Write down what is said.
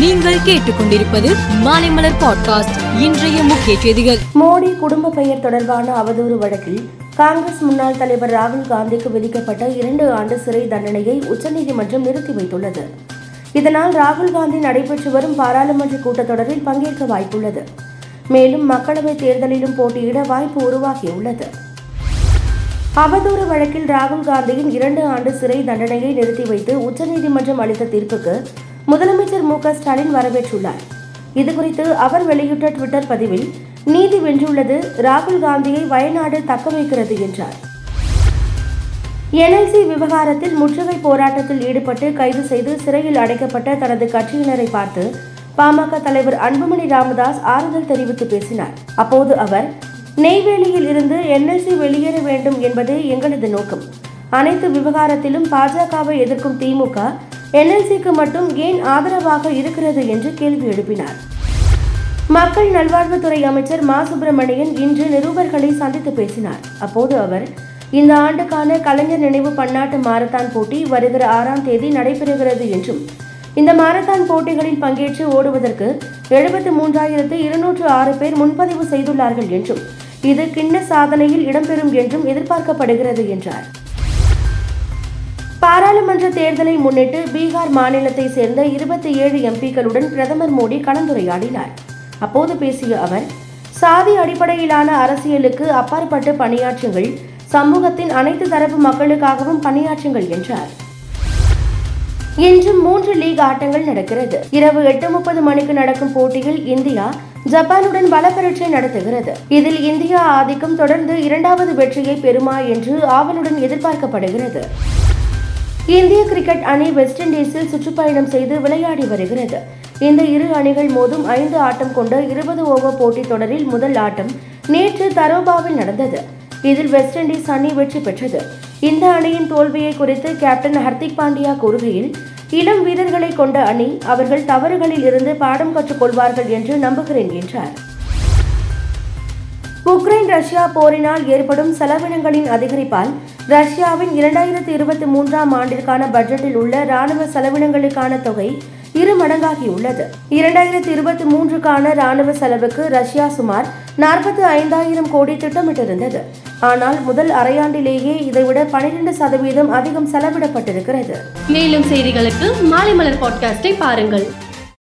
நீங்கள் கேட்டுக்கொண்டிருப்பது மாலைமலர் பாட்காஸ்ட் இன்றைய முக்கிய செய்திகள். மோடி குடும்ப பெயர் தொடர்பான அவதூறு வழக்கில் காங்கிரஸ் முன்னாள் தலைவர் ராகுல் காந்திக்கு விதிக்கப்பட்ட இரண்டு ஆண்டு சிறை தண்டனையை உச்சநீதிமன்றம் நிறுத்தி வைத்துள்ளது. இதனால் ராகுல் காந்தி நடைபெற்று வரும் பாராளுமன்ற கூட்டத்தொடரில் பங்கேற்க வாய்ப்புள்ளது. மேலும் மக்களவைத் தேர்தலிலும் போட்டியிட வாய்ப்பு உருவாகியுள்ளது. அவதூறு வழக்கில் ராகுல் காந்தியின் இரண்டு ஆண்டு சிறை தண்டனையை நிறுத்தி வைத்து உச்சநீதிமன்றம் அளித்த தீர்ப்புக்கு முதலமைச்சர் மு க ஸ்டாலின் வரவேற்றுள்ளார். இதுகுறித்து அவர் வெளியிட்ட ட்விட்டர் பதிவில் நீதி வென்றுள்ளது ராகுல் காந்தியை வயநாடு தக்க வைக்கிறது என்றார். என்எல்சி விவகாரத்தில் முற்றுகை போராட்டத்தில் ஈடுபட்டு கைது செய்து சிறையில் அடைக்கப்பட்ட தனது கட்சியினரை பார்த்து பாமக தலைவர் அன்புமணி ராமதாஸ் ஆறுதல் தெரிவித்து பேசினார். அப்போது அவர் நெய்வேலியில் இருந்து என்எல்சி வெளியேற வேண்டும் என்பதே எங்களது நோக்கம். அனைத்து விவகாரத்திலும் பாஜகவை எதிர்க்கும் திமுக என்எல்சிக்கு மட்டும் ஏன் ஆதரவாக இருக்கிறது என்று கேள்வி எழுப்பினார். மக்கள் நல்வாழ்வுத்துறை அமைச்சர் மா. சுப்பிரமணியன் இன்று நிருபர்களை சந்தித்து பேசினார். அப்போது அவர் இந்த ஆண்டுக்கான கலைஞர் நினைவு பன்னாட்டு மாரத்தான் போட்டி வருகிற ஆறாம் தேதி நடைபெறுகிறது என்றும் இந்த மாரத்தான் போட்டிகளில் பங்கேற்று ஓடுவதற்கு எழுபத்து மூன்றாயிரத்து இருநூற்று ஆறு பேர் முன்பதிவு செய்துள்ளார்கள் என்றும் இது கிண்ண சாதனையில் இடம்பெறும் என்றும் எதிர்பார்க்கப்படுகிறது என்றார். பாராளுமன்ற தேர்தலை முன்னிட்டு பீகார் மாநிலத்தை சேர்ந்த இருபத்தி ஏழு எம்பிக்களுடன் பிரதமர் மோடி கலந்துரையாடினார். அப்போது பேசிய அவர் சாதி அடிப்படையிலான அரசியலுக்கு அப்பாற்பட்டு பணியாற்றுங்கள் சமூகத்தின் அனைத்து தரப்பு மக்களுக்காகவும் பணியாற்றுங்கள் என்றார். இன்று மூன்று லீக் ஆட்டங்கள் நடக்கிறது. இரவு எட்டு முப்பது மணிக்கு நடக்கும் போட்டியில் இந்தியா ஜப்பானுடன் பல பரீட்சை நடத்துகிறது. இதில் இந்தியா ஆதிக்கம் தொடர்ந்து இரண்டாவது வெற்றியை பெறுமா என்று ஆவலுடன் எதிர்பார்க்கப்படுகிறது. இந்திய கிரிக்கெட் அணி வெஸ்ட் இண்டீஸில் சுற்றுப்பயணம் செய்து விளையாடி வருகிறது. இந்த இரு அணிகள் மோதும் ஐந்து ஆட்டம் கொண்ட இருபது ஓவர் போட்டித் தொடரில் முதல் ஆட்டம் நேற்று தரோபாவில் நடந்தது. இதில் வெஸ்ட் இண்டீஸ் அணி வெற்றி பெற்றது. இந்த அணியின் தோல்வியை குறித்து கேப்டன் ஹர்திக் பாண்டியா கூறுகையில் இளம் வீரர்களை கொண்ட அணி அவர்கள் தவறுகளில் இருந்து பாடம் கற்றுக்கொள்வார்கள் என்று நம்புகிறேன் என்றார். உக்ரைன் ரஷ்யா போரினால் ஏற்படும் செலவினங்களின் அதிகரிப்பால் ரஷ்யாவின் இரண்டாயிரத்தி இருபத்தி மூன்றாம் ஆண்டிற்கான பட்ஜெட்டில் உள்ள ராணுவ செலவினங்களுக்கான தொகை இரு மடங்காகியுள்ளது இரண்டாயிரத்தி இருபத்தி மூன்றுக்கான ராணுவ செலவுக்கு ரஷ்யா சுமார் நாற்பத்தி ஐந்தாயிரம் கோடி திட்டமிட்டிருந்தது. ஆனால் முதல் அரையாண்டிலேயே இதைவிட பனிரெண்டு சதவீதம் அதிகம் செலவிடப்பட்டிருக்கிறது. மேலும் செய்திகளுக்கு மாலை மலர் பாட்காஸ்டை பாருங்கள்.